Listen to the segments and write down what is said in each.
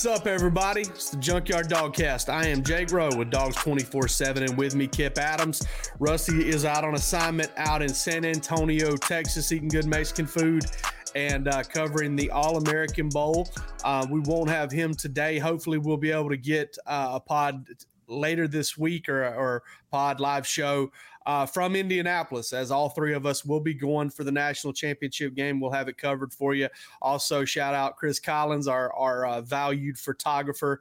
What's up, everybody? It's the Junkyard Dogcast. I am Jake Rowe with Dogs 24 7, and with me, Kip Adams. Rusty is out on assignment out in San Antonio, Texas, eating good Mexican food and uh, covering the All American Bowl. Uh, we won't have him today. Hopefully, we'll be able to get uh, a pod later this week or, or pod live show uh, from Indianapolis, as all three of us will be going for the national championship game. We'll have it covered for you. Also, shout out Chris Collins, our, our uh, valued photographer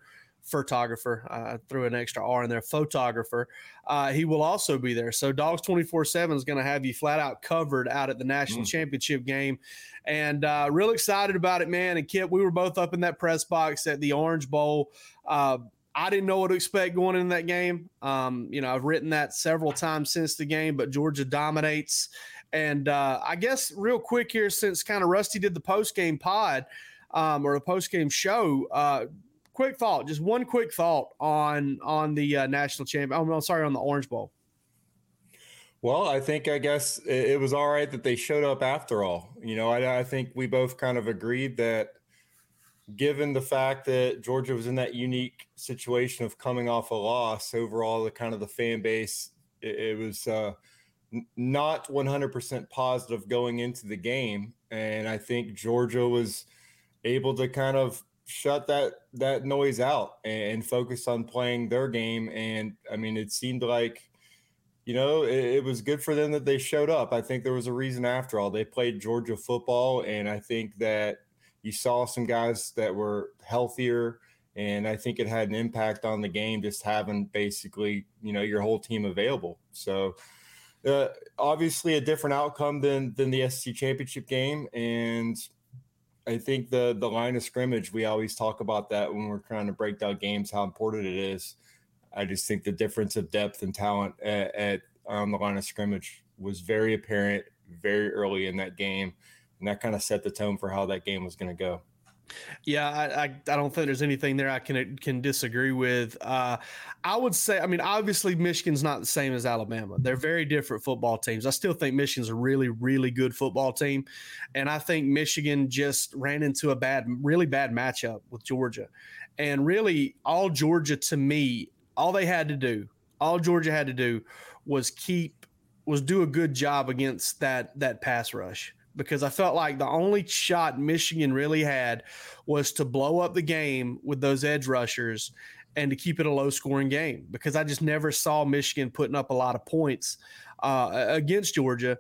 photographer. I threw an extra R in there, photographer. Uh, he will also be there. So Dogs 24 7 is going to have you flat out covered out at the national mm. championship game. And uh, real excited about it, man. And Kip, we were both up in that press box at the Orange Bowl. I didn't know what to expect going into that game. Um, you know, I've written that several times since the game, but Georgia dominates. And uh, I guess real quick here, since kind of Rusty did the post game pod um, or the post game show, uh, quick thought, just one quick thought on on the uh, national champion. Oh, I'm sorry, on the Orange Bowl. Well, I think I guess it was all right that they showed up after all. You know, I, I think we both kind of agreed that given the fact that Georgia was in that unique situation of coming off a loss, overall, the kind of the fan base, it, it was uh, not 100% positive going into the game. And I think Georgia was able to kind of shut that that noise out and, focus on playing their game. And I mean, it seemed like you know, it, it, was good for them that they showed up. I think there was a reason after all. They played Georgia football, and I think that you saw some guys that were healthier, and I think it had an impact on the game just having basically you know your whole team available. So uh, obviously a different outcome than than the SEC championship game, and I think the the line of scrimmage we always talk about that when we're trying to break down games how important it is. I just think the difference of depth and talent at, at on the line of scrimmage was very apparent very early in that game and that kind of set the tone for how that game was going to go. Yeah, I, I, I don't think there's anything there I can can disagree with. Uh, I would say, I mean, obviously Michigan's not the same as Alabama. They're very different football teams. I still think Michigan's a really really good football team, and I think Michigan just ran into a bad, really bad matchup with Georgia, and really all Georgia to me, all they had to do, all Georgia had to do was keep was do a good job against that that pass rush because I felt like the only shot Michigan really had was to blow up the game with those edge rushers and to keep it a low scoring game because I just never saw Michigan putting up a lot of points uh, against Georgia.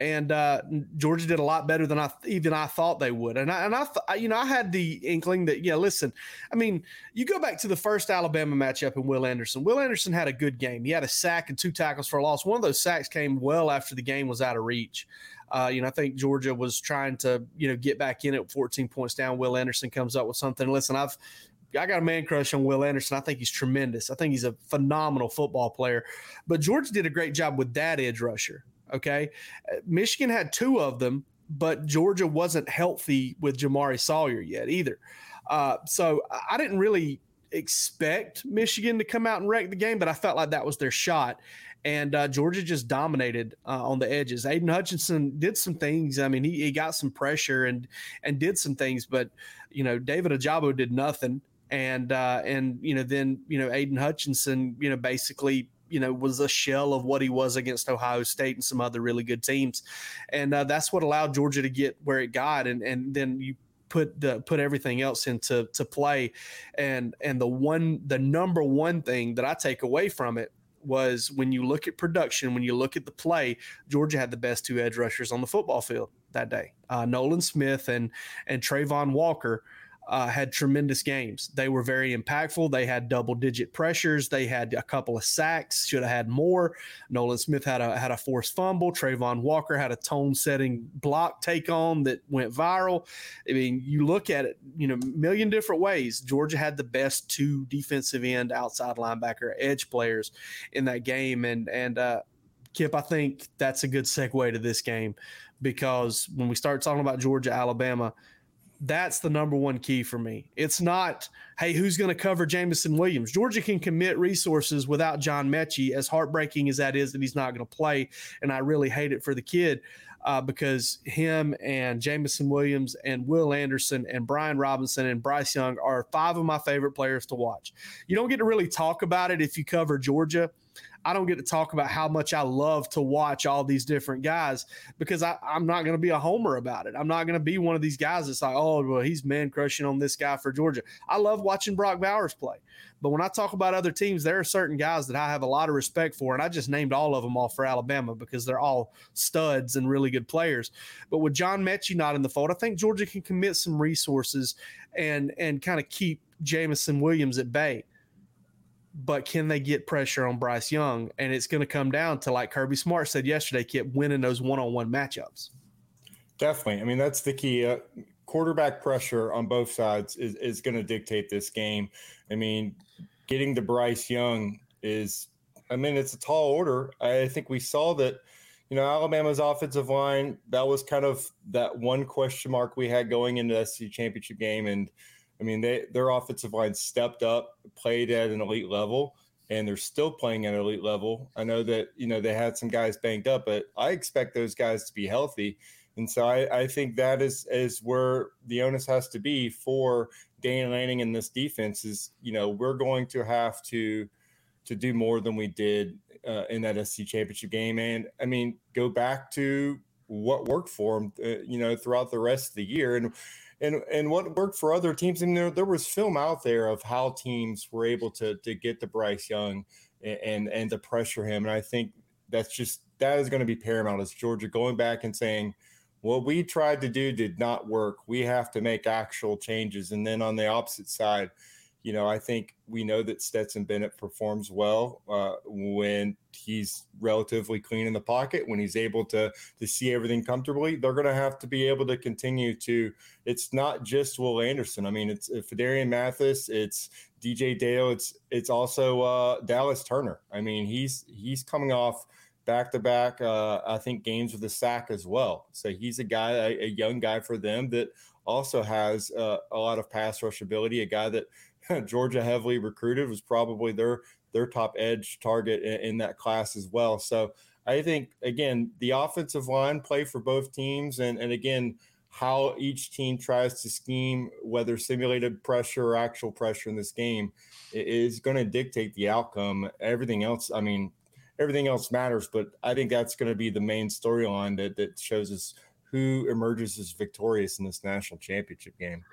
And uh, Georgia did a lot better than I even I thought they would, and I and I th- you know I had the inkling that yeah listen, I mean you go back to the first Alabama matchup in Will Anderson. Will Anderson had a good game. He had a sack and two tackles for a loss. One of those sacks came well after the game was out of reach. Uh, you know, I think Georgia was trying to, you know, get back in at 14 points down. Will Anderson comes up with something. Listen, I've I got a man crush on Will Anderson. I think he's tremendous. I think he's a phenomenal football player. But Georgia did a great job with that edge rusher. Okay. Uh, Michigan had two of them, but Georgia wasn't healthy with Jamaree Salyer yet either. Uh, so I didn't really expect Michigan to come out and wreck the game, but I felt like that was their shot and uh, Georgia just dominated uh, on the edges. Aidan Hutchinson did some things. I mean, he, he got some pressure and and did some things, but you know, David Ojabo did nothing. And uh, and you know, then you know, Aidan Hutchinson, you know, basically you know was a shell of what he was against Ohio State and some other really good teams, and uh, that's what allowed Georgia to get where it got. And and then you put the put everything else into to play, and and the one the number one thing that I take away from it was when you look at production, when you look at the play, Georgia had the best two edge rushers on the football field that day. Uh, Nolan Smith and and Travon Walker. Uh, had tremendous games. They were very impactful. They had double digit pressures. They had a couple of sacks. Should have had more. Nolan Smith had a had a forced fumble. Travon Walker had a tone setting block take on that went viral. I mean, you look at it, you know, million different ways. Georgia had the best two defensive end, outside linebacker, edge players in that game, and and uh, Kip, I think that's a good segue to this game because when we start talking about Georgia, Alabama that's the number one key for me. It's not, hey, who's going to cover Jameson Williams? Georgia can commit resources without John Metchie, as heartbreaking as that is that he's not going to play. And I really hate it for the kid uh, because him and Jameson Williams and Will Anderson and Brian Robinson and Bryce Young are five of my favorite players to watch. You don't get to really talk about it if you cover Georgia I don't get to talk about how much I love to watch all these different guys because I, am not going to be a homer about it. I'm not going to be one of these guys that's like, oh, well, he's man crushing on this guy for Georgia. I love watching Brock Bowers play. But when I talk about other teams, there are certain guys that I have a lot of respect for. And I just named all of them off for Alabama because they're all studs and really good players. But with John Metchie not in the fold, I think Georgia can commit some resources and and kind of keep Jameson Williams at bay but can they get pressure on Bryce Young? And it's going to come down to, like Kirby Smart said yesterday, keep winning those one on one matchups. Definitely. I mean, that's the key. Uh, quarterback pressure on both sides is, is going to dictate this game. I mean, getting to Bryce Young is, I mean, it's a tall order. I think we saw that, you know, Alabama's offensive line, that was kind of that one question mark we had going into the SEC championship game. And, I mean, they their offensive line stepped up, played at an elite level, and they're still playing at an elite level. I know that you know they had some guys banged up, but I expect those guys to be healthy. And so I, I think that is is where the onus has to be for Dan Lanning and this defense is, you know, we're going to have to to do more than we did uh, in that SC championship game. And I mean, go back to what worked for them, uh, you know, throughout the rest of the year. And and and what worked for other teams. And there there was film out there of how teams were able to to get to Bryce Young and and, and to pressure him. And I think that's just that is going to be paramount as Georgia going back and saying what we tried to do did not work. We have to make actual changes. And then on the opposite side, you know, I think we know that Stetson Bennett performs well uh, when he's relatively clean in the pocket, when he's able to to see everything comfortably. They're going to have to be able to continue to. It's not just Will Anderson. I mean, it's Phidarian Mathis, it's DJ Dale, it's it's also uh, Dallas Turner. I mean, he's he's coming off back to back. I think games with a sack as well. So he's a guy, a, a young guy for them that also has uh, a lot of pass rush ability. A guy that Georgia heavily recruited was probably their their top edge target in, in, that class as well. So I think again the offensive line play for both teams, and and again how each team tries to scheme whether simulated pressure or actual pressure in this game is going to dictate the outcome. Everything else, I mean, everything else matters, but I think that's going to be the main storyline that that shows us who emerges as victorious in this national championship game.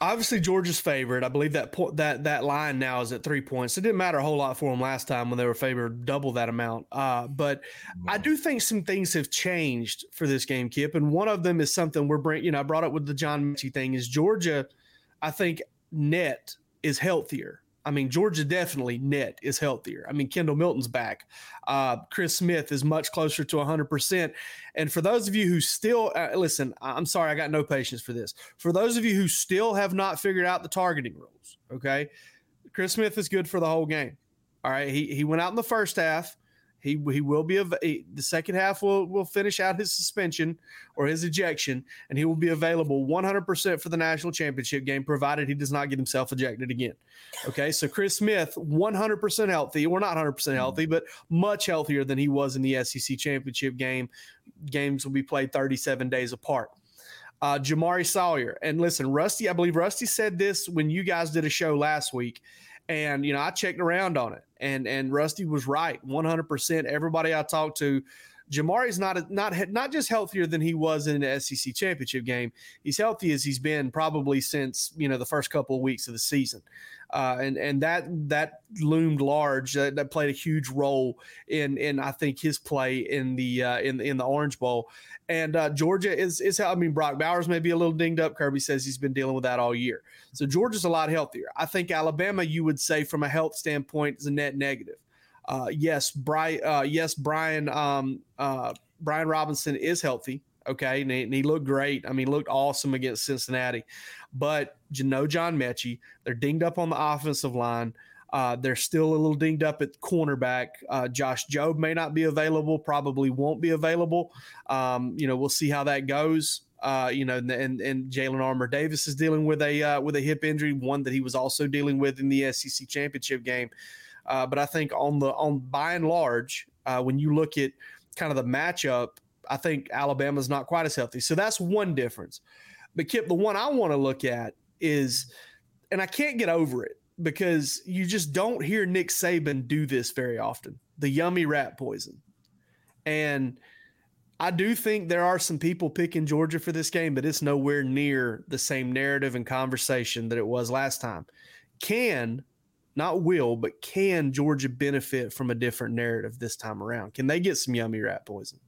Obviously, Georgia's favorite. I believe that po- that that line now is at three points. It didn't matter a whole lot for them last time when they were favored double that amount. Uh, but I do think some things have changed for this game, Kip, and one of them is something we're bringing. You know, I brought up with the John Metchie thing. Is Georgia? I think net is healthier. I mean, Georgia definitely net is healthier. I mean, Kendall Milton's back. Uh, Chris Smith is much closer to 100%. And for those of you who still, uh, listen, I'm sorry, I got no patience for this. For those of you who still have not figured out the targeting rules, okay, Chris Smith is good for the whole game. All right. He, he went out in the first half. He he will be the second half will will finish out his suspension or his ejection, and he will be available 100% for the national championship game, provided he does not get himself ejected again. Okay, so Chris Smith 100% healthy, or not 100% healthy, but much healthier than he was in the SEC championship game. Games will be played 37 days apart. Uh, Jamaree Salyer, and listen, Rusty, I believe Rusty said this when you guys did a show last week and you know, I checked around on it, and and Rusty was right, 100%. Everybody I talked to Jamaree's not not not just healthier than he was in the SEC championship game. He's healthy as he's been probably since you know the first couple of weeks of the season uh, and and that that loomed large. Uh, that played a huge role in in I think his play in the uh, in in the Orange Bowl. And uh, Georgia is is I mean Brock Bowers may be a little dinged up. Kirby says he's been dealing with that all year. So Georgia's a lot healthier. I think Alabama, you would say from a health standpoint, is a net negative. Uh, yes, Brian. Uh, yes, Brian. Um, uh, Brian Robinson is healthy. Okay, and he, and he, looked great. I mean, looked awesome against Cincinnati. But you know, John Metchie, they're dinged up on the offensive line. Uh, they're still a little dinged up at cornerback. Uh, Josh Jobe may not be available, probably won't be available. Um, you know, we'll see how that goes. Uh, you know, and and Jalyn Armour Davis is dealing with a uh, with a hip injury, one that he was also dealing with in the SEC championship game. Uh, but I think on the on by and large, uh, when you look at kind of the matchup, I think Alabama's not quite as healthy. So that's one difference. But Kip, the one I want to look at is, and I can't get over it because you just don't hear Nick Saban do this very often. The yummy rat poison. And I do think there are some people picking Georgia for this game, but it's nowhere near the same narrative and conversation that it was last time. Can, not will, but can Georgia benefit from a different narrative this time around? Can they get some yummy rat poison?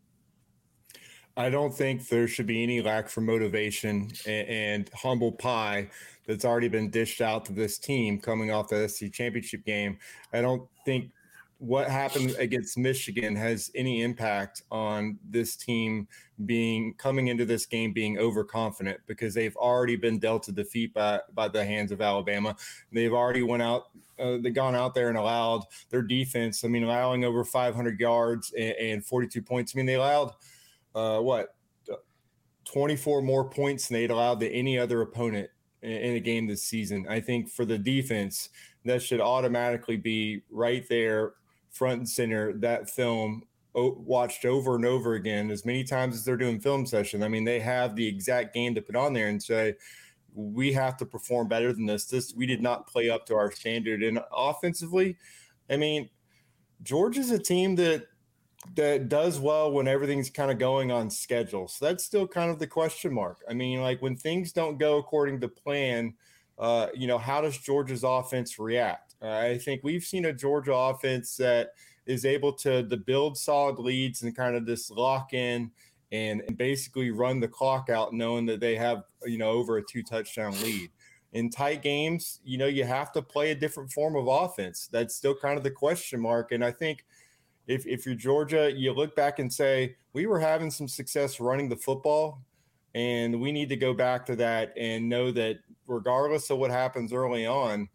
I don't think there should be any lack for motivation and, and, humble pie that's already been dished out to this team coming off the SC championship game. I don't think what happened against Michigan has any impact on this team being coming into this game being overconfident because they've already been dealt a defeat by by the hands of Alabama. They've already went out, uh, they gone out there and allowed their defense. I mean, allowing over 500 yards and, and 42 points. I mean, they allowed uh, what 24 more points than they'd allowed to any other opponent in a game this season. I think for the defense, that should automatically be right there, front and center. That film watched over and over again as many times as they're doing film session. I mean, they have the exact game to put on there and say, we have to perform better than this. This we did not play up to our standard. And offensively, I mean, Georgia's a team that that does well when everything's kind of going on schedule. So that's still kind of the question mark. I mean, like when things don't go according to plan, uh, you know, how does Georgia's offense react? I think we've seen a Georgia offense that is able to, to build solid leads and kind of just lock in and, and basically run the clock out, knowing that they have, you know, over a two touchdown lead. In tight games, you know, you have to play a different form of offense. That's still kind of the question mark. And I think – if if you're Georgia, you look back and say we were having some success running the football, and we need to go back to that and know that regardless of what happens early on,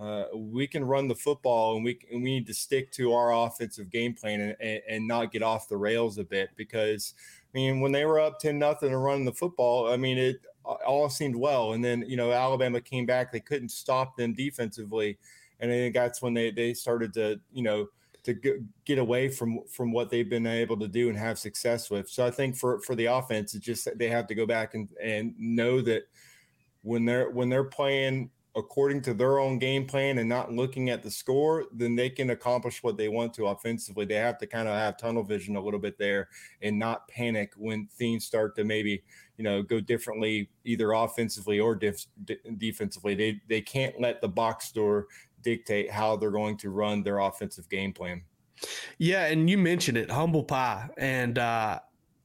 uh, we can run the football and we and we need to stick to our offensive game plan and, and, and not get off the rails a bit because I mean when they were up ten nothing and running the football, I mean it all seemed well, and then you know Alabama came back, they couldn't stop them defensively, and I think that's when they they started to you know to get away from from what they've been able to do and have success with. So I think for for the offense, it's just they have to go back and and know that when they're when they're playing according to their own game plan and not looking at the score, then they can accomplish what they want to offensively. They have to kind of have tunnel vision a little bit there and not panic when things start to maybe you know go differently either offensively or def- defensively. They they can't let the box score dictate how they're going to run their offensive game plan. Yeah, and you mentioned it, humble pie. And uh,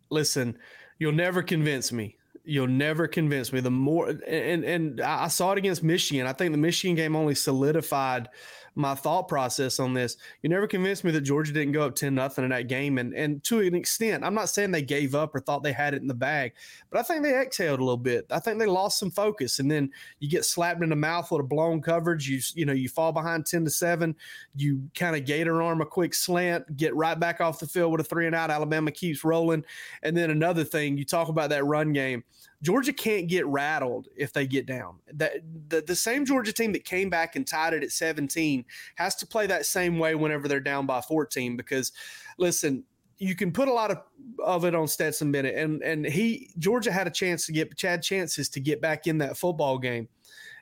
listen, you'll never convince me. You'll never convince me. The more and and I saw it against Michigan. I think the Michigan game only solidified my thought process on this. You never convinced me that Georgia didn't go up 10 nothing in that game. And and to an extent, I'm not saying they gave up or thought they had it in the bag, but I think they exhaled a little bit. I think they lost some focus. And then you get slapped in the mouth with a blown coverage. You you know, you fall behind 10 to 7. You kind of gator arm a quick slant, get right back off the field with a three and out. Alabama keeps rolling. And then another thing, you talk about that run game. Georgia can't get rattled if they get down. The, the, the same Georgia team that came back and tied it at 17 has to play that same way whenever they're down by 14 because listen, you can put a lot of, of it on Stetson Bennett and and he Georgia had a chance to get Chad chances to get back in that football game.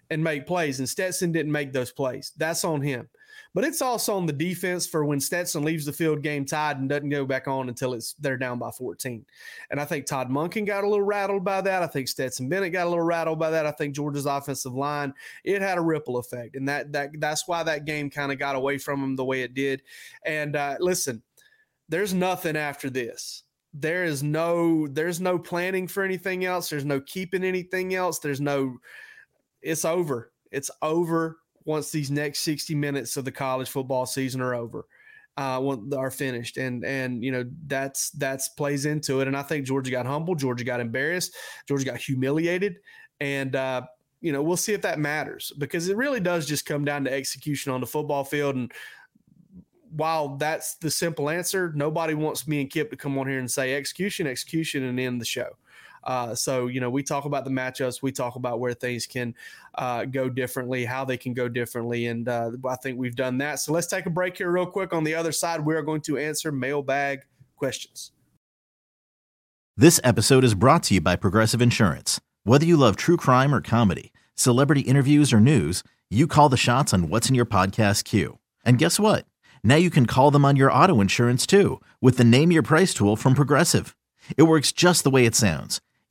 and make plays, and Stetson didn't make those plays. That's on him. But it's also on the defense for when Stetson leaves the field game tied and doesn't go back on until it's they're down by 14. And I think Todd Monken got a little rattled by that. I think Stetson Bennett got a little rattled by that. I think Georgia's offensive line, it had a ripple effect. And that that that's why that game kind of got away from them the way it did. And uh, listen, there's nothing after this there is no there's no planning for anything else there's no keeping anything else there's no it's over it's over once these next 60 minutes of the college football season are over uh are finished and and you know that's that's plays into it and i think georgia got humbled georgia got embarrassed georgia got humiliated and uh you know we'll see if that matters because it really does just come down to execution on the football field and while that's the simple answer, nobody wants me and Kip to come on here and say execution, execution, and end the show. Uh, so, you know, we talk about the matchups, we talk about where things can uh, go differently, how they can go differently. And uh, I think we've done that. So let's take a break here, real quick. On the other side, we are going to answer mailbag questions. This episode is brought to you by Progressive Insurance. Whether you love true crime or comedy, celebrity interviews or news, you call the shots on what's in your podcast queue. And guess what? Now you can call them on your auto insurance too with the Name Your Price tool from Progressive. It works just the way it sounds.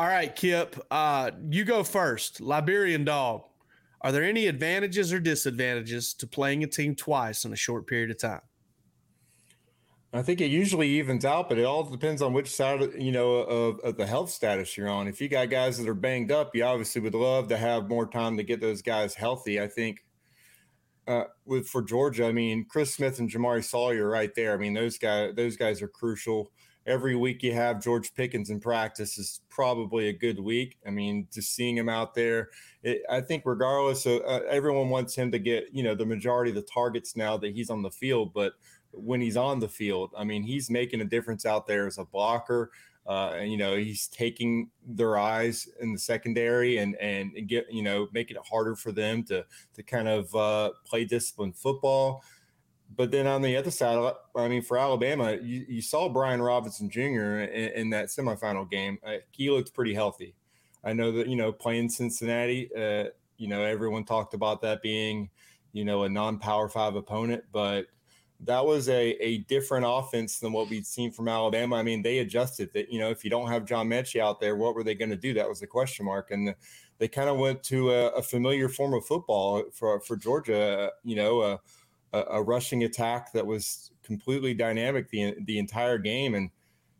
All right, Kip, uh, you go first. Liberian dog. Are there any advantages or disadvantages to playing a team twice in a short period of time? I think it usually evens out, but it all depends on which side of, you know of, of, the health status you're on. If you got guys that are banged up, you obviously would love to have more time to get those guys healthy. I think uh, with for Georgia, I mean Chris Smith and Jamaree Salyer right there. I mean those guys those guys are crucial every week you have George Pickens in practice is probably a good week. I mean, just seeing him out there, it, I think regardless of uh, everyone wants him to get, you know, the majority of the targets now that he's on the field, but when he's on the field, I mean, he's making a difference out there as a blocker. Uh, and you know he's taking their eyes in the secondary and and get you know making it harder for them to to kind of uh, play disciplined football but then on the other side, I mean, for Alabama, you, you saw Brian Robinson Jr. in, in that semifinal game. Uh, he looked pretty healthy. I know that you know playing Cincinnati, uh, you know everyone talked about that being, you know, a non-power five opponent, but that was a a different offense than what we'd seen from Alabama. I mean, they adjusted that. You know, if you don't have John Metchie out there, what were they going to do? That was the question mark, and they kind of went to a, a, familiar form of football for for Georgia. You know. Uh, a, a, rushing attack that was completely dynamic the the entire game. And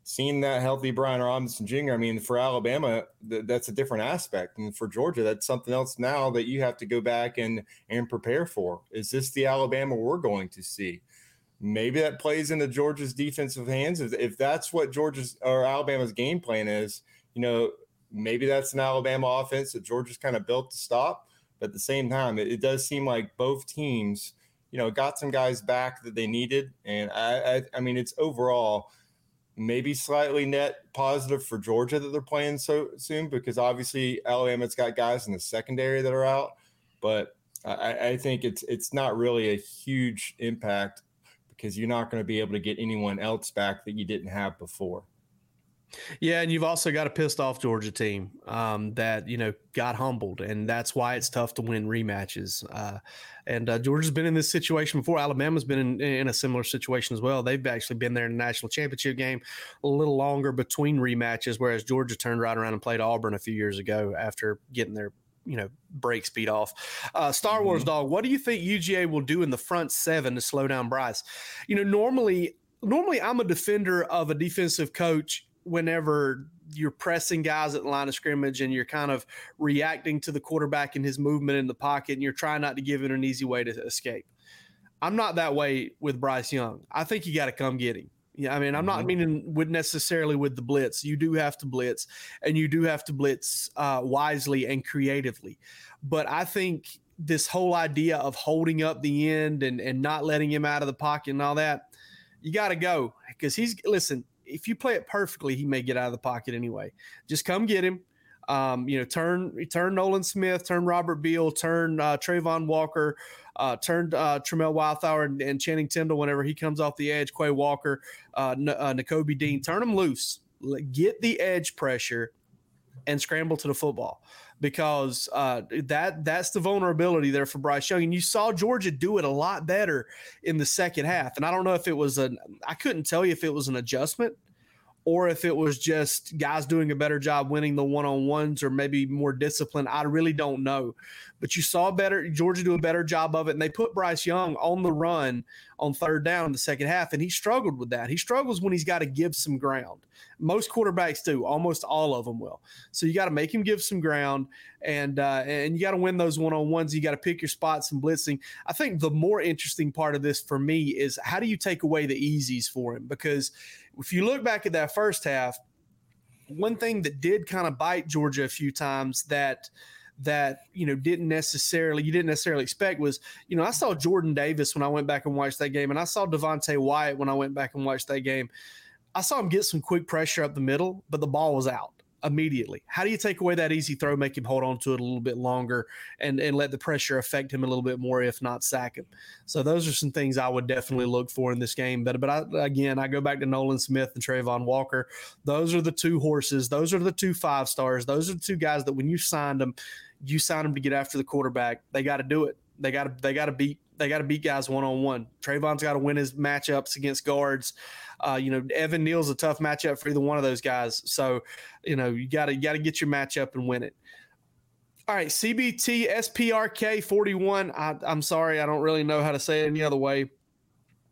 seeing that healthy Brian Robinson Jr., I mean, for Alabama, th- that's a different aspect, and for Georgia, that's something else now that you have to go back and and prepare for. Is this the Alabama we're going to see? Maybe that plays into Georgia's defensive hands. If, if that's what Georgia's or Alabama's game plan is, you know, maybe that's an Alabama offense that Georgia's kind of built to stop. But at the same time, it, it does seem like both teams you know, got some guys back that they needed. And I, I, I mean, it's overall maybe slightly net positive for Georgia that they're playing so soon because obviously Alabama's got guys in the secondary that are out. But I, I think it's it's not really a huge impact because you're not going to be able to get anyone else back that you didn't have before. Yeah, and you've also got a pissed off Georgia team um, that you know got humbled, and that's why it's tough to win rematches. Uh, and uh, Georgia's been in this situation before. Alabama's been in, in, a similar situation as well. They've actually been there in the national championship game a little longer between rematches, whereas Georgia turned right around and played Auburn a few years ago after getting their you know break speed off. Uh, Star Wars mm-hmm. dog, what do you think UGA will do in the front seven to slow down Bryce? You know, normally normally I'm a defender of a defensive coach whenever you're pressing guys at the line of scrimmage and you're kind of reacting to the quarterback and his movement in the pocket and you're trying not to give it an easy way to escape. I'm not that way with Bryce Young. I think you got to come get him. Yeah, I mean, I'm not mm-hmm. meaning with necessarily with the blitz. You do have to blitz, and you do have to blitz uh, wisely and creatively. But I think this whole idea of holding up the end and and not letting him out of the pocket and all that, you got to go because he's listen. If you play it perfectly, he may get out of the pocket anyway. Just come get him. Um, you know, turn turn Nolan Smith, turn Robert Beal, turn uh, Travon Walker, uh, turn uh, Wildflower and, and, Channing Tindall whenever he comes off the edge. Quay Walker, uh, uh, Dean, turn them loose. Get the edge pressure and scramble to the football because uh, that that's the vulnerability there for Bryce Young. And you saw Georgia do it a lot better in the second half. And I don't know if it was an I couldn't tell you if it was an adjustment or if it was just guys doing a better job winning the one on ones or maybe more discipline. I really don't know. But you saw better Georgia do a better job of it, and they put Bryce Young on the run on third down in the second half, and he struggled with that. He struggles when he's got to give some ground. Most quarterbacks do, almost all of them will. So you got to make him give some ground, and uh, and you got to win those one on ones. You got to pick your spots and blitzing. I think the more interesting part of this for me is how do you take away the easies for him? Because if you look back at that first half, one thing that did kind of bite Georgia a few times that that you know didn't necessarily you didn't necessarily expect was you know I saw Jordan Davis when I went back and watched that game, and I saw Devonte Wyatt when I went back and watched that game. I saw him get some quick pressure up the middle, but the ball was out immediately. How do you take away that easy throw, make him hold on to it a little bit longer, and and let the pressure affect him a little bit more, if not sack him? So those are some things I would definitely look for in this game. But but I, again, I go back to Nolan Smith and Travon Walker. Those are the two horses. Those are the two five stars. Those are the two guys that when you signed them, you signed them to get after the quarterback. They got to do it. They got to they got to beat they got to beat guys one on one. Travon's got to win his matchups against guards. Uh, you know, Evan Neal's a tough matchup for either one of those guys. So, you know, you got to you got to get your matchup and win it. All right, CBT SPRK 41. I, I'm sorry, I don't really know how to say it any other way.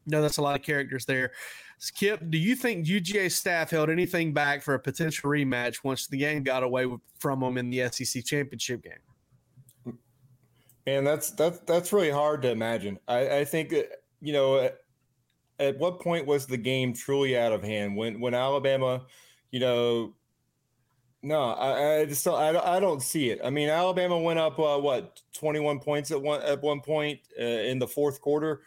No, that's a lot of characters there. Skip, do you think UGA staff held anything back for a potential rematch once the game got away from them in the SEC championship game? And that's that's that's really hard to imagine. I, I think you know at, at what point was the game truly out of hand when when Alabama, you know, no, I, I just don't, I, I don't see it. I mean, Alabama went up uh, what twenty one points at one at one point uh, in the fourth quarter.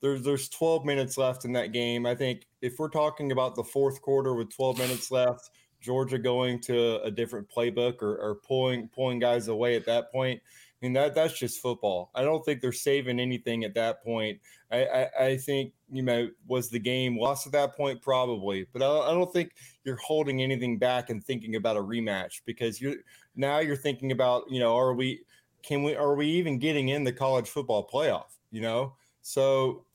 There's there's 12 minutes left in that game. I think if we're talking about the fourth quarter with 12 minutes left, Georgia going to a different playbook or, or pulling pulling guys away at that point. I mean that that's just football. I don't think they're saving anything at that point. I, I, I think you know was the game lost at that point probably, but I, I, don't think you're holding anything back and thinking about a rematch because you're now you're thinking about you know are we can we are we even getting in the college football playoff? You know, so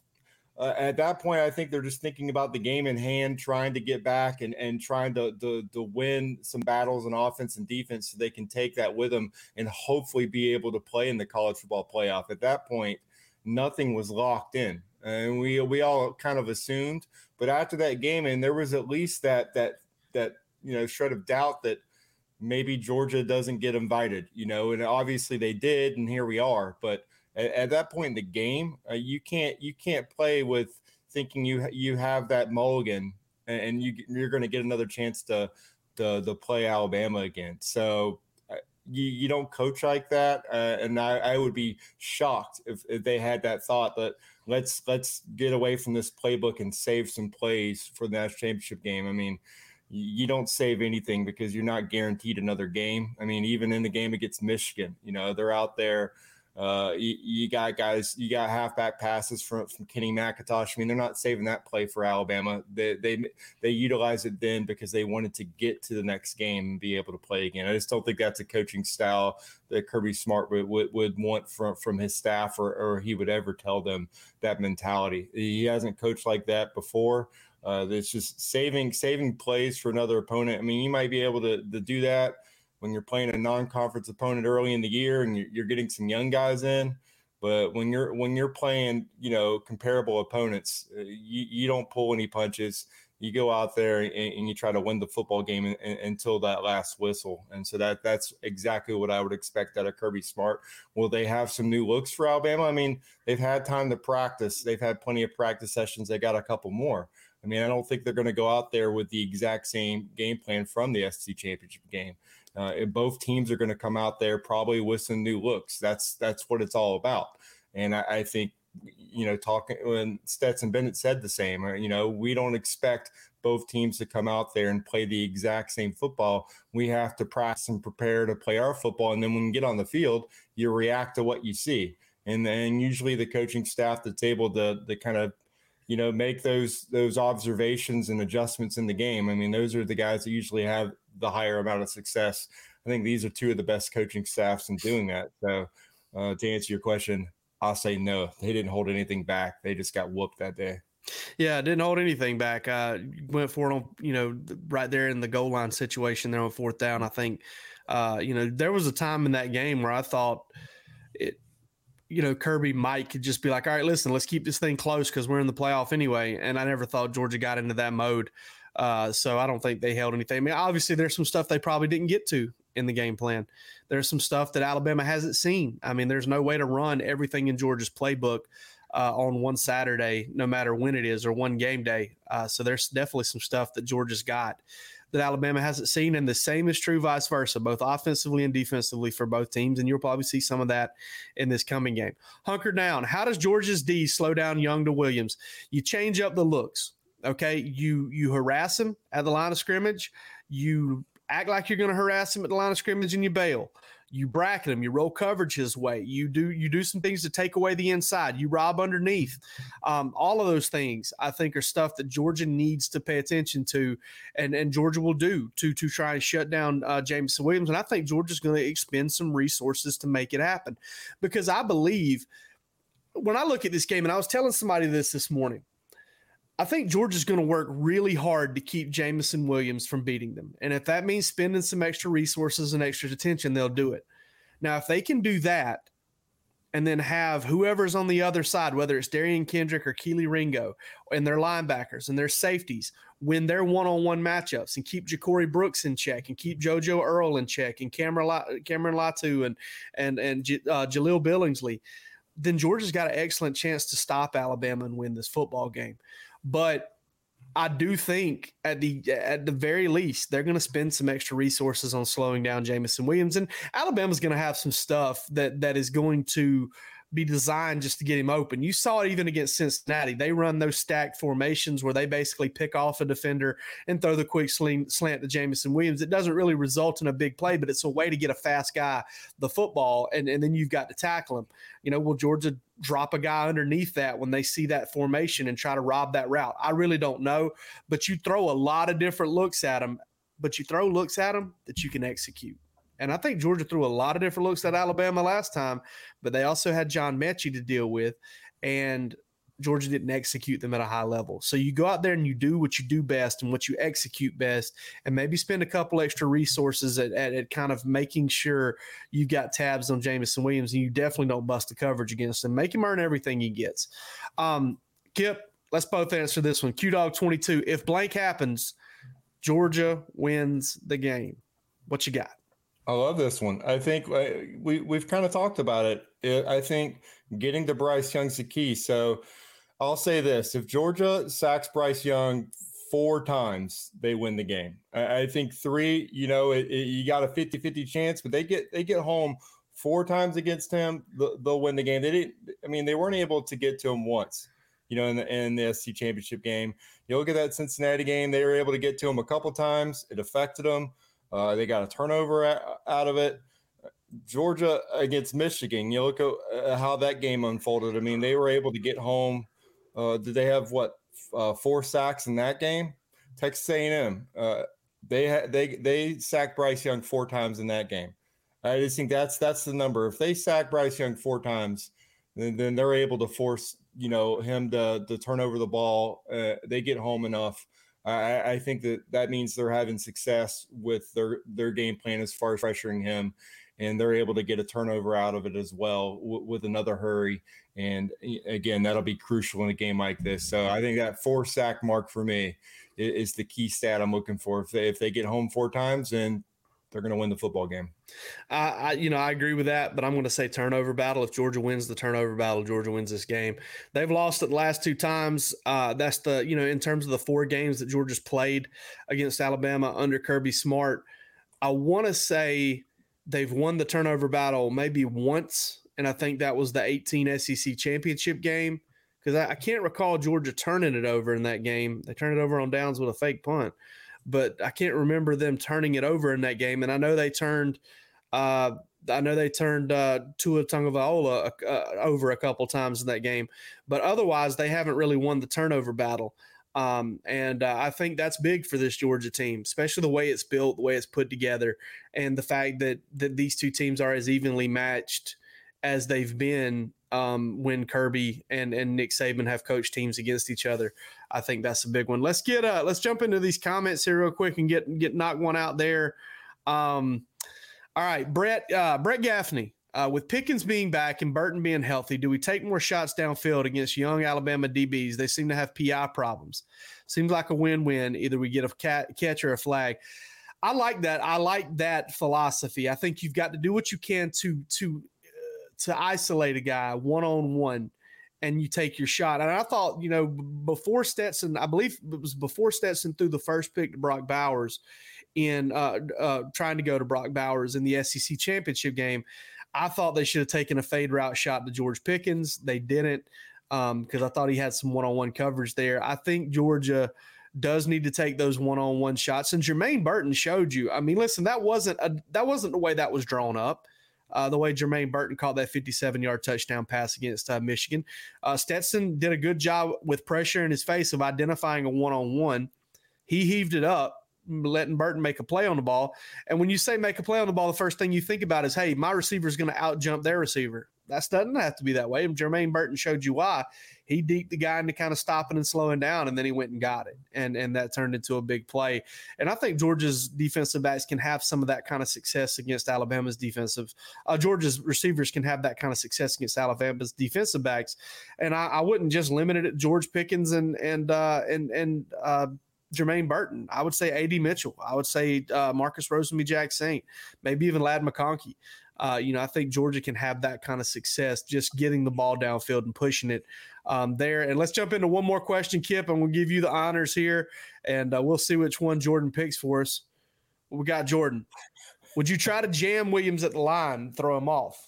uh, at that point, I think they're just thinking about the game in hand, trying to get back and, and trying to, to, to win some battles in offense and defense so they can take that with them and hopefully be able to play in the college football playoff. At that point, nothing was locked in. And we we all kind of assumed, but after that game, and there was at least that that that you know shred of doubt that maybe Georgia doesn't get invited, you know, and obviously they did, and here we are. But at, at that point in the game, uh, you can't you can't play with thinking you you have that mulligan and you you're going to get another chance to, to to play Alabama again. So uh, you, you don't coach like that, uh, and I, I would be shocked if, if they had that thought that let's let's get away from this playbook and save some plays for the national championship game. I mean, you don't save anything because you're not guaranteed another game. I mean, even in the game against Michigan, you know they're out there uh, you, you, got guys, you got halfback passes from, from Kenny McIntosh. I mean, they're not saving that play for Alabama. They they they utilize it then because they wanted to get to the next game and be able to play again. I just don't think that's a coaching style that Kirby Smart would would, would want from from his staff or or he would ever tell them that mentality. He hasn't coached like that before. Uh, it's just saving saving plays for another opponent. I mean, you might be able to to do that when you're playing a non-conference opponent early in the year and you're getting some young guys in. But when you're when you're playing, you know, comparable opponents, uh, you, you don't pull any punches. you go out there and, and you try to win the football game in, in, until that last whistle. And so that that's exactly what I would expect out of Kirby Smart. Will they have some new looks for Alabama? I mean, they've had time to practice. They've had plenty of practice sessions. They got a couple more. I mean, I don't think they're going to go out there with the exact same game plan from the SEC championship game. Uh, both teams are going to come out there probably with some new looks. That's that's what it's all about. And I, I think you know, talking when Stetson Bennett said the same, you know, we don't expect both teams to come out there and play the exact same football. We have to practice and prepare to play our football. And then when we get on the field, you react to what you see. And then usually the coaching staff that's able to, to kind of, you know, make those those observations and adjustments in the game. I mean, those are the guys that usually have the higher amount of success. I think these are two of the best coaching staffs in doing that. So uh, to answer your question, I'll say no. They didn't hold anything back. They just got whooped that day. Yeah, didn't hold anything back. Uh, went for it on, you know, right there in the goal line situation there on fourth down. I think, uh, you know, there was a time in that game where I thought it, you know, Kirby might could just be like, all right, listen, let's keep this thing close because we're in the playoff anyway. And I never thought Georgia got into that mode. Uh, so I don't think they held anything. I mean, obviously, there's some stuff they probably didn't get to in the game plan. There's some stuff that Alabama hasn't seen. I mean, there's no way to run everything in Georgia's playbook uh, on one Saturday, no matter when it is or one game day. Uh, so there's definitely some stuff that Georgia's got that Alabama hasn't seen, and the same is true vice versa, both offensively and defensively for both teams. And you'll probably see some of that in this coming game. Hunker down. How does Georgia's D slow down Young to Williams? You change up the looks. Okay, you you harass him at the line of scrimmage. You act like you're going to harass him at the line of scrimmage and you bail. You bracket him, you roll coverage his way. You do you do some things to take away the inside. You rob underneath. Um, all of those things I think are stuff that Georgia needs to pay attention to, and and Georgia will do to to try and shut down uh, Williams. And I think Georgia's going to expend some resources to make it happen, because I believe when I look at this game, and I was telling somebody this this morning. I think Georgia's going to work really hard to keep Jameson Williams from beating them. And if that means spending some extra resources and extra attention, they'll do it. Now, if they can do that and then have whoever's on the other side, whether it's Derion Kendrick or Kelee Ringo, and their linebackers and their safeties, win their one-on-one matchups and keep Ja'Corey Brooks in check and keep JoJo Earle in check and Cameron, Latu and and and uh, Jahleel Billingsley, then Georgia's got an excellent chance to stop Alabama and win this football game. But I do think at the at the very least they're going to spend some extra resources on slowing down Jameson Williams, and Alabama's going to have some stuff that that is going to be designed just to get him open. You saw it even against Cincinnati. They run those stacked formations where they basically pick off a defender and throw the quick sling, slant to Jameson Williams. It doesn't really result in a big play, but it's a way to get a fast guy the football, and, and then you've got to tackle him. You know, will Georgia drop a guy underneath that when they see that formation and try to rob that route? I really don't know, but you throw a lot of different looks at him, but you throw looks at him that you can execute. And I think Georgia threw a lot of different looks at Alabama last time, but they also had John Metchie to deal with. And Georgia didn't execute them at a high level. So you go out there and you do what you do best and what you execute best, and maybe spend a couple extra resources at, at, at kind of making sure you've got tabs on Jameson Williams and you definitely don't bust the coverage against him. Make him earn everything he gets. Um, Kip, let's both answer this one. Q Dog 22. If blank happens, Georgia wins the game. What you got? I love this one. I think uh, we we've kind of talked about it. I think getting to Bryce Young's the key. So I'll say this: if Georgia sacks Bryce Young four times, they win the game. I, think three, you know, it, it, you got a 50-50 chance, but they get they get home four times against him, they'll win the game. They didn't. I mean, they weren't able to get to him once. You know, in the in the SC championship game, you look at that Cincinnati game; they were able to get to him a couple times. It affected them. Uh, they got a turnover out of it. Georgia against Michigan. You look at uh, how that game unfolded. I mean, they were able to get home. Uh, did they have what uh, four sacks in that game? Texas A&M. Uh, they had they they sacked Bryce Young four times in that game. I just think that's that's the number. If they sack Bryce Young four times, then, then they're able to force you know him to to turn over the ball. Uh, they get home enough. I, I, think that that means they're having success with their their game plan as far as pressuring him. and they're able to get a turnover out of it as well w- with another hurry. And again, that'll be crucial in a game like this. So I think that four sack mark for me is, is the key stat I'm looking for. If they if they get home four times, then they're going to win the football game. I, I, you know, I agree with that, but I'm going to say turnover battle. If Georgia wins the turnover battle, Georgia wins this game. They've lost it the last two times. Uh, that's the, you know, in terms of the four games that Georgia's played against Alabama under Kirby Smart, I want to say they've won the turnover battle maybe once, and I think that was the 18 SEC championship game because I, I can't recall Georgia turning it over in that game. They turned it over on downs with a fake punt but I can't remember them turning it over in that game. And I know they turned, uh, I know they turned uh, Tua Tagovailoa uh, over a couple times in that game, but otherwise they haven't really won the turnover battle. Um, and uh, I think that's big for this Georgia team, especially the way it's built, the way it's put together, and the fact that that these two teams are as evenly matched as they've been um, when Kirby and and Nick Saban have coached teams against each other. I think that's a big one. Let's get uh let's jump into these comments here real quick and get get knock one out there. Um, all right, Brett uh, Brett Gaffney. Uh, with Pickens being back and Burton being healthy, do we take more shots downfield against young Alabama DBs? They seem to have PI problems. Seems like a win-win. Either we get a cat, catch or a flag. I like that. I like that philosophy. I think you've got to do what you can to to to isolate a guy one on one and you take your shot. And I thought, you know, before Stetson, I believe it was before Stetson threw the first pick to Brock Bowers in uh, uh, trying to go to Brock Bowers in the SEC championship game. I thought they should have taken a fade route shot to George Pickens. They didn't because um, I thought he had some one on one coverage there. I think Georgia does need to take those one on one shots. And Jermaine Burton showed you. I mean, listen, that wasn't a, that wasn't the way that was drawn up uh, the way Jermaine Burton caught that 57 yard touchdown pass against uh, Michigan. Uh, Stetson did a good job with pressure in his face of identifying a one on one. He heaved it up, letting Burton make a play on the ball. And when you say make a play on the ball, the first thing you think about is, hey, my receiver is going to out jump their receiver. That doesn't have to be that way. And Jermaine Burton showed you why he deeped the guy into kind of stopping and slowing down, and then he went and got it, and and that turned into a big play. And I think Georgia's defensive backs can have some of that kind of success against Alabama's defensive. Uh, Georgia's receivers can have that kind of success against Alabama's defensive backs, and I, I wouldn't just limit it at George Pickens and and uh, and and uh, Jermaine Burton. I would say AD Mitchell. I would say uh, Marcus Rosemy-Jacksaint, maybe even Ladd McConkey. Uh, you know, I think Georgia can have that kind of success just getting the ball downfield and pushing it um, there. And let's jump into one more question, Kip, and we'll give you the honors here, and uh, we'll see which one Jordan picks for us. We got Jordan. Would you try to jam Williams at the line, throw him off?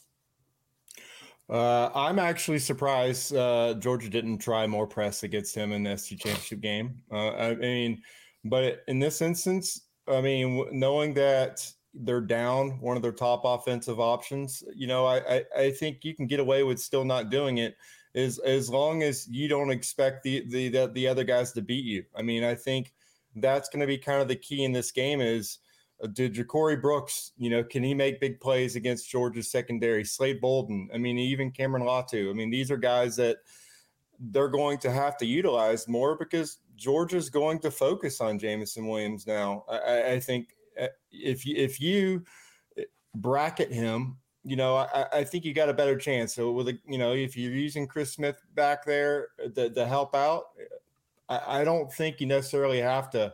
Uh, I'm actually surprised uh, Georgia didn't try more press against him in the SEC championship game. Uh, I mean, but in this instance, I mean, knowing that they're down one of their top offensive options. You know, I, I, I think you can get away with still not doing it as as long as you don't expect the the the, the other guys to beat you. I mean, I think that's going to be kind of the key in this game is uh, did Ja'Corey Brooks, you know, can he make big plays against Georgia's secondary? Slade Bolden, I mean, even Cameron Latu. I mean, these are guys that they're going to have to utilize more because Georgia's going to focus on Jameson Williams now. I, I think if you if you uh, bracket him, you know, I, I think you got a better chance. So with a, you know, if you're using Chris Smith back there uh, to, to help out, I, I don't think you necessarily have to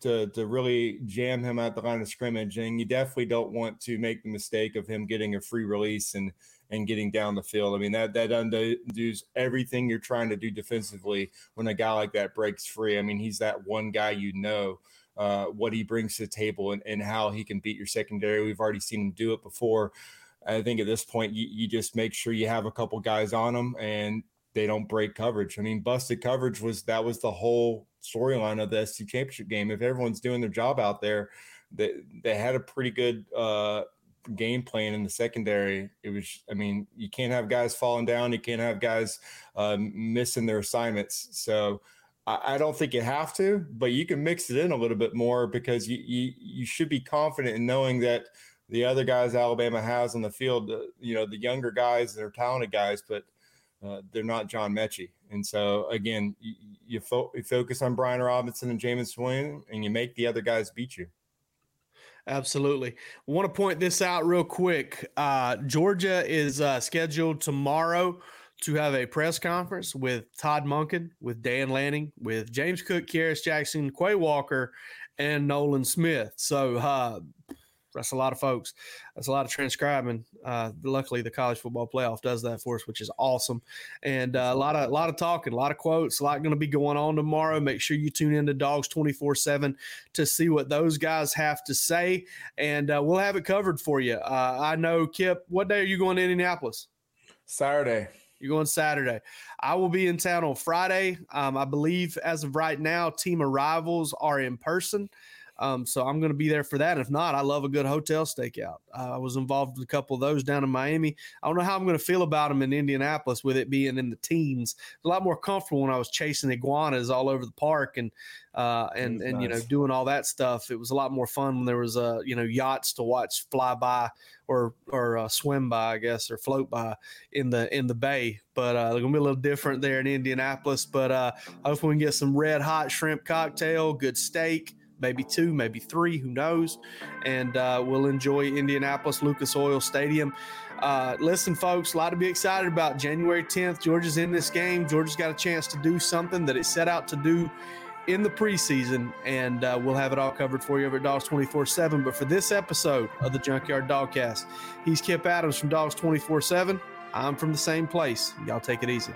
to to really jam him at the line of scrimmage, and you definitely don't want to make the mistake of him getting a free release and and getting down the field. I mean that that undoes everything you're trying to do defensively when a guy like that breaks free. I mean he's that one guy you know uh, what he brings to the table and, and how he can beat your secondary. We've already seen him do it before. I think at this point, you, you just make sure you have a couple guys on them and they don't break coverage. I mean, busted coverage was that was the whole storyline of the SEC championship game. If everyone's doing their job out there, they they had a pretty good uh, game plan in the secondary. It was, I mean, you can't have guys falling down. You can't have guys uh, missing their assignments. So I, don't think you have to, but you can mix it in a little bit more because you, you, you should be confident in knowing that the other guys Alabama has on the field, uh, you know, the younger guys, they're talented guys, but uh, they're not John Metchie. And so again, you, you, fo- you, focus on Brian Robinson and James Swing, and you make the other guys beat you. Absolutely. I want to point this out real quick. Uh, Georgia is uh, scheduled tomorrow to have a press conference with Todd Monken, with Dan Lanning, with James Cook, Kearis Jackson, Quay Walker, and Nolan Smith. So uh, that's a lot of folks. That's a lot of transcribing. Uh, luckily, the college football playoff does that for us, which is awesome. And uh, a lot of a lot of talking, a lot of quotes, a lot going to be going on tomorrow. Make sure you tune in to Dogs twenty four seven to see what those guys have to say, and uh, we'll have it covered for you. Uh, I know, Kip. What day are you going to Indianapolis? Saturday. You're going Saturday. I will be in town on Friday. Um, I believe as of right now, team arrivals are in person. Um, so I'm going to be there for that. If not, I love a good hotel stakeout. Uh, I was involved with a couple of those down in Miami. I don't know how I'm going to feel about them in Indianapolis with it being in the teens. A lot more comfortable when I was chasing iguanas all over the park and uh, and and nice. you know doing all that stuff. It was a lot more fun when there was uh, you know yachts to watch fly by or or uh, swim by, I guess, or float by in the in the bay. But uh, they're gonna be a little different there in Indianapolis. But uh, hopefully we can get some red hot shrimp cocktail, good steak maybe two, maybe three, who knows? And uh, we'll enjoy Indianapolis Lucas Oil Stadium. Uh, listen, folks, a lot to be excited about. January 10th, Georgia's in this game. Georgia's got a chance to do something that it set out to do in the preseason, and uh, we'll have it all covered for you over at Dogs 24 7. But for this episode of the Junkyard Dogcast, he's Kip Adams from Dogs 24 7. I'm from the same place. Y'all take it easy.